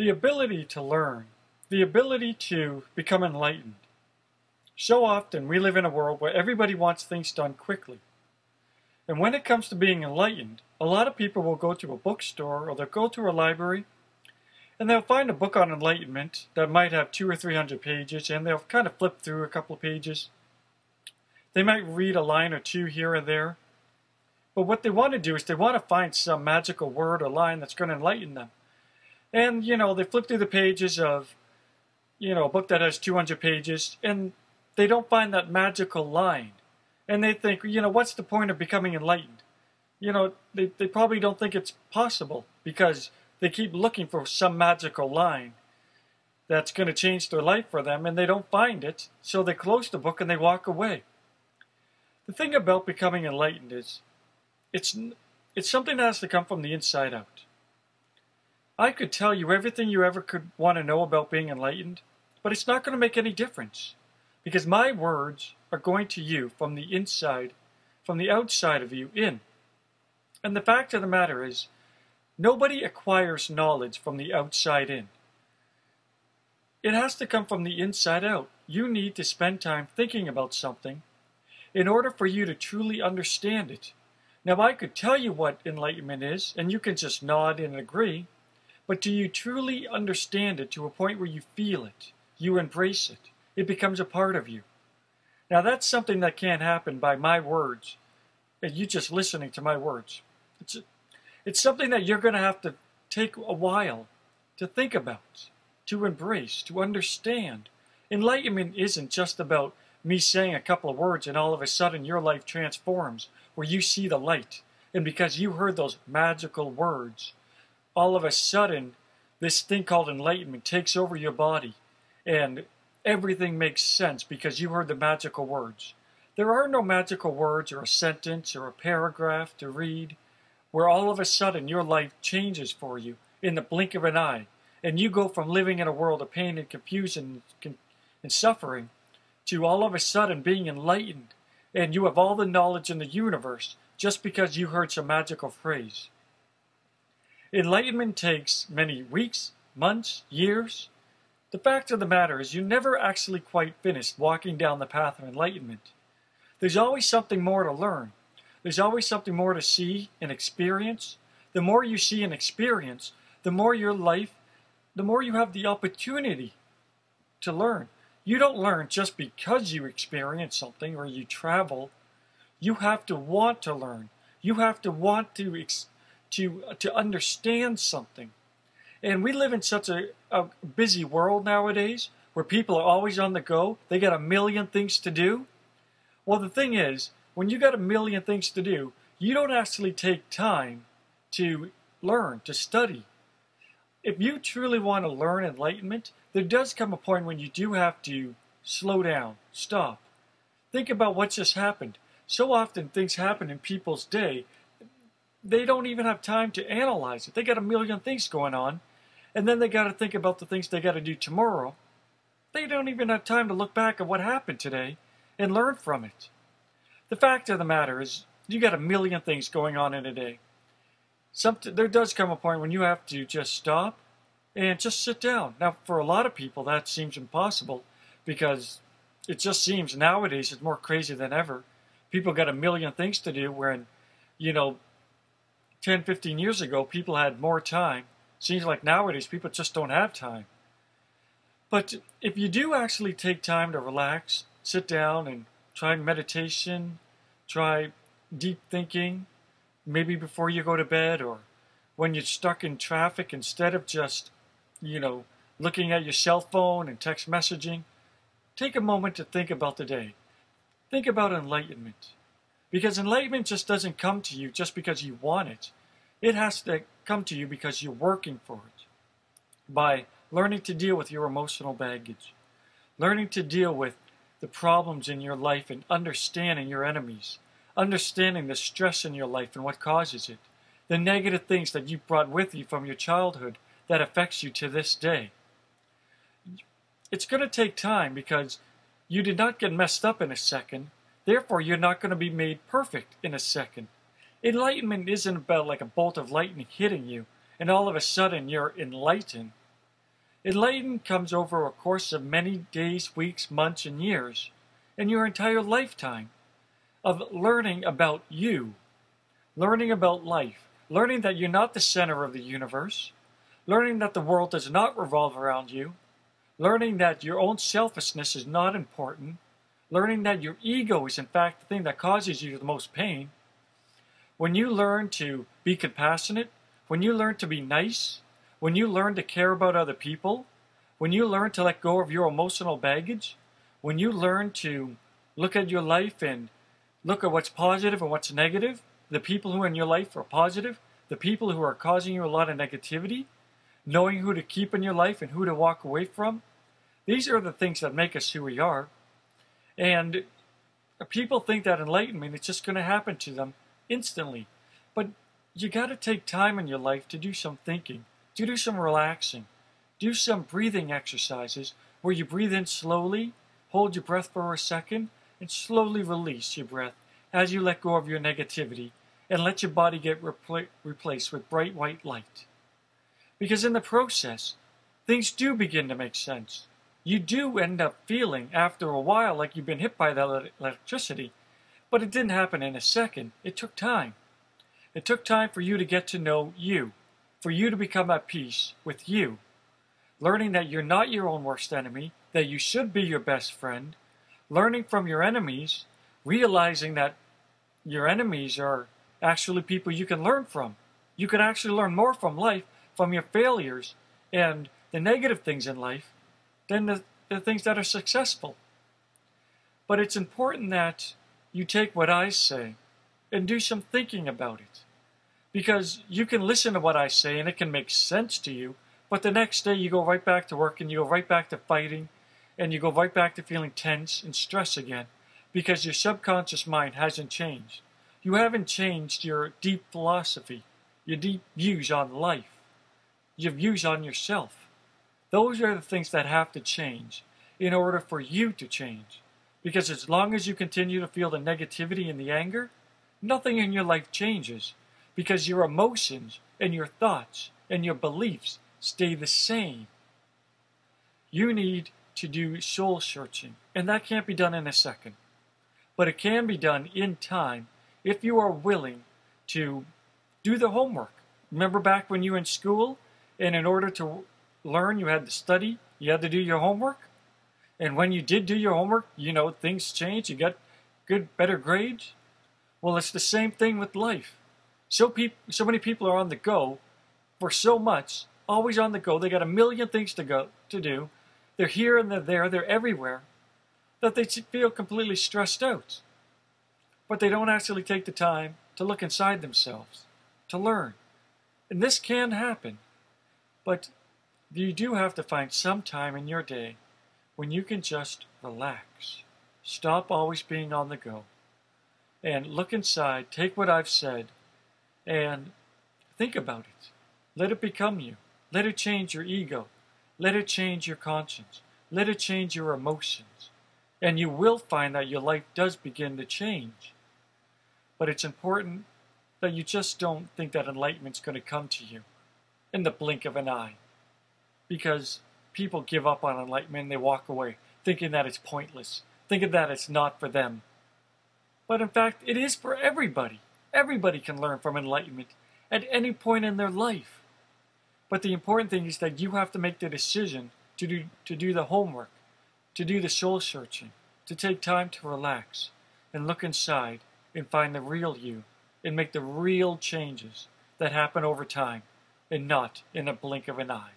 The ability to learn, the ability to become enlightened. So often we live in a world where everybody wants things done quickly. And when it comes to being enlightened, a lot of people will go to a bookstore or they'll go to a library and they'll find a book on enlightenment that might have two or three hundred pages and they'll kind of flip through a couple of pages. They might read a line or two here and there. But what they want to do is they want to find some magical word or line that's going to enlighten them. And, you know, they flip through the pages of, you know, a book that has 200 pages, and they don't find that magical line. And they think, you know, what's the point of becoming enlightened? You know, they, they probably don't think it's possible because they keep looking for some magical line that's going to change their life for them, and they don't find it, so they close the book and they walk away. The thing about becoming enlightened is it's, it's something that has to come from the inside out. I could tell you everything you ever could want to know about being enlightened, but it's not going to make any difference because my words are going to you from the inside, from the outside of you in. And the fact of the matter is, nobody acquires knowledge from the outside in. It has to come from the inside out. You need to spend time thinking about something in order for you to truly understand it. Now, I could tell you what enlightenment is, and you can just nod and agree. But do you truly understand it to a point where you feel it? You embrace it. It becomes a part of you. Now, that's something that can't happen by my words and you just listening to my words. It's, it's something that you're going to have to take a while to think about, to embrace, to understand. Enlightenment isn't just about me saying a couple of words and all of a sudden your life transforms, where you see the light. And because you heard those magical words, all of a sudden, this thing called enlightenment takes over your body and everything makes sense because you heard the magical words. There are no magical words or a sentence or a paragraph to read where all of a sudden your life changes for you in the blink of an eye and you go from living in a world of pain and confusion and suffering to all of a sudden being enlightened and you have all the knowledge in the universe just because you heard some magical phrase. Enlightenment takes many weeks, months, years. The fact of the matter is, you never actually quite finished walking down the path of enlightenment. There's always something more to learn. There's always something more to see and experience. The more you see and experience, the more your life, the more you have the opportunity to learn. You don't learn just because you experience something or you travel. You have to want to learn. You have to want to experience to to understand something. And we live in such a, a busy world nowadays where people are always on the go. They got a million things to do. Well, the thing is, when you got a million things to do, you don't actually take time to learn, to study. If you truly want to learn enlightenment, there does come a point when you do have to slow down, stop. Think about what just happened. So often things happen in people's day they don't even have time to analyze it. They got a million things going on, and then they got to think about the things they got to do tomorrow. They don't even have time to look back at what happened today and learn from it. The fact of the matter is, you got a million things going on in a day. Some, there does come a point when you have to just stop and just sit down. Now, for a lot of people, that seems impossible because it just seems nowadays it's more crazy than ever. People got a million things to do when, you know, 10, 15 years ago, people had more time. Seems like nowadays people just don't have time. But if you do actually take time to relax, sit down and try meditation, try deep thinking, maybe before you go to bed or when you're stuck in traffic, instead of just, you know, looking at your cell phone and text messaging, take a moment to think about the day. Think about enlightenment. Because enlightenment just doesn't come to you just because you want it. It has to come to you because you're working for it. By learning to deal with your emotional baggage, learning to deal with the problems in your life and understanding your enemies, understanding the stress in your life and what causes it, the negative things that you brought with you from your childhood that affects you to this day. It's going to take time because you did not get messed up in a second. Therefore, you're not going to be made perfect in a second. Enlightenment isn't about like a bolt of lightning hitting you and all of a sudden you're enlightened. Enlightenment comes over a course of many days, weeks, months, and years, and your entire lifetime of learning about you, learning about life, learning that you're not the center of the universe, learning that the world does not revolve around you, learning that your own selfishness is not important, learning that your ego is in fact the thing that causes you the most pain. When you learn to be compassionate, when you learn to be nice, when you learn to care about other people, when you learn to let go of your emotional baggage, when you learn to look at your life and look at what's positive and what's negative, the people who in your life are positive, the people who are causing you a lot of negativity, knowing who to keep in your life and who to walk away from, these are the things that make us who we are. And people think that enlightenment is just going to happen to them instantly. But you got to take time in your life to do some thinking, to do some relaxing, do some breathing exercises where you breathe in slowly, hold your breath for a second, and slowly release your breath as you let go of your negativity and let your body get repl- replaced with bright white light. Because in the process, things do begin to make sense. You do end up feeling after a while like you've been hit by that electricity, but it didn't happen in a second. It took time. It took time for you to get to know you, for you to become at peace with you, learning that you're not your own worst enemy, that you should be your best friend, learning from your enemies, realizing that your enemies are actually people you can learn from. You can actually learn more from life, from your failures and the negative things in life than the, the things that are successful. But it's important that you take what I say and do some thinking about it. Because you can listen to what I say and it can make sense to you, but the next day you go right back to work and you go right back to fighting and you go right back to feeling tense and stress again because your subconscious mind hasn't changed. You haven't changed your deep philosophy, your deep views on life, your views on yourself. Those are the things that have to change in order for you to change. Because as long as you continue to feel the negativity and the anger, nothing in your life changes because your emotions and your thoughts and your beliefs stay the same. You need to do soul searching, and that can't be done in a second. But it can be done in time if you are willing to do the homework. Remember back when you were in school, and in order to learn, you had to study, you had to do your homework? And when you did do your homework, you know, things changed, you got good, better grades? Well, it's the same thing with life. So, peop- so many people are on the go for so much, always on the go. They got a million things to go to do, they're here and they're there, they're everywhere, that they feel completely stressed out. But they don't actually take the time to look inside themselves, to learn. And this can happen. But you do have to find some time in your day when you can just relax. Stop always being on the go. And look inside, take what I've said, and think about it. Let it become you. Let it change your ego. Let it change your conscience. Let it change your emotions. And you will find that your life does begin to change. But it's important that you just don't think that enlightenment's going to come to you in the blink of an eye. Because people give up on enlightenment they walk away, thinking that it's pointless, thinking that it's not for them. But in fact, it is for everybody. Everybody can learn from enlightenment at any point in their life. But the important thing is that you have to make the decision to do, to do the homework, to do the soul searching, to take time to relax and look inside and find the real you and make the real changes that happen over time and not in a blink of an eye.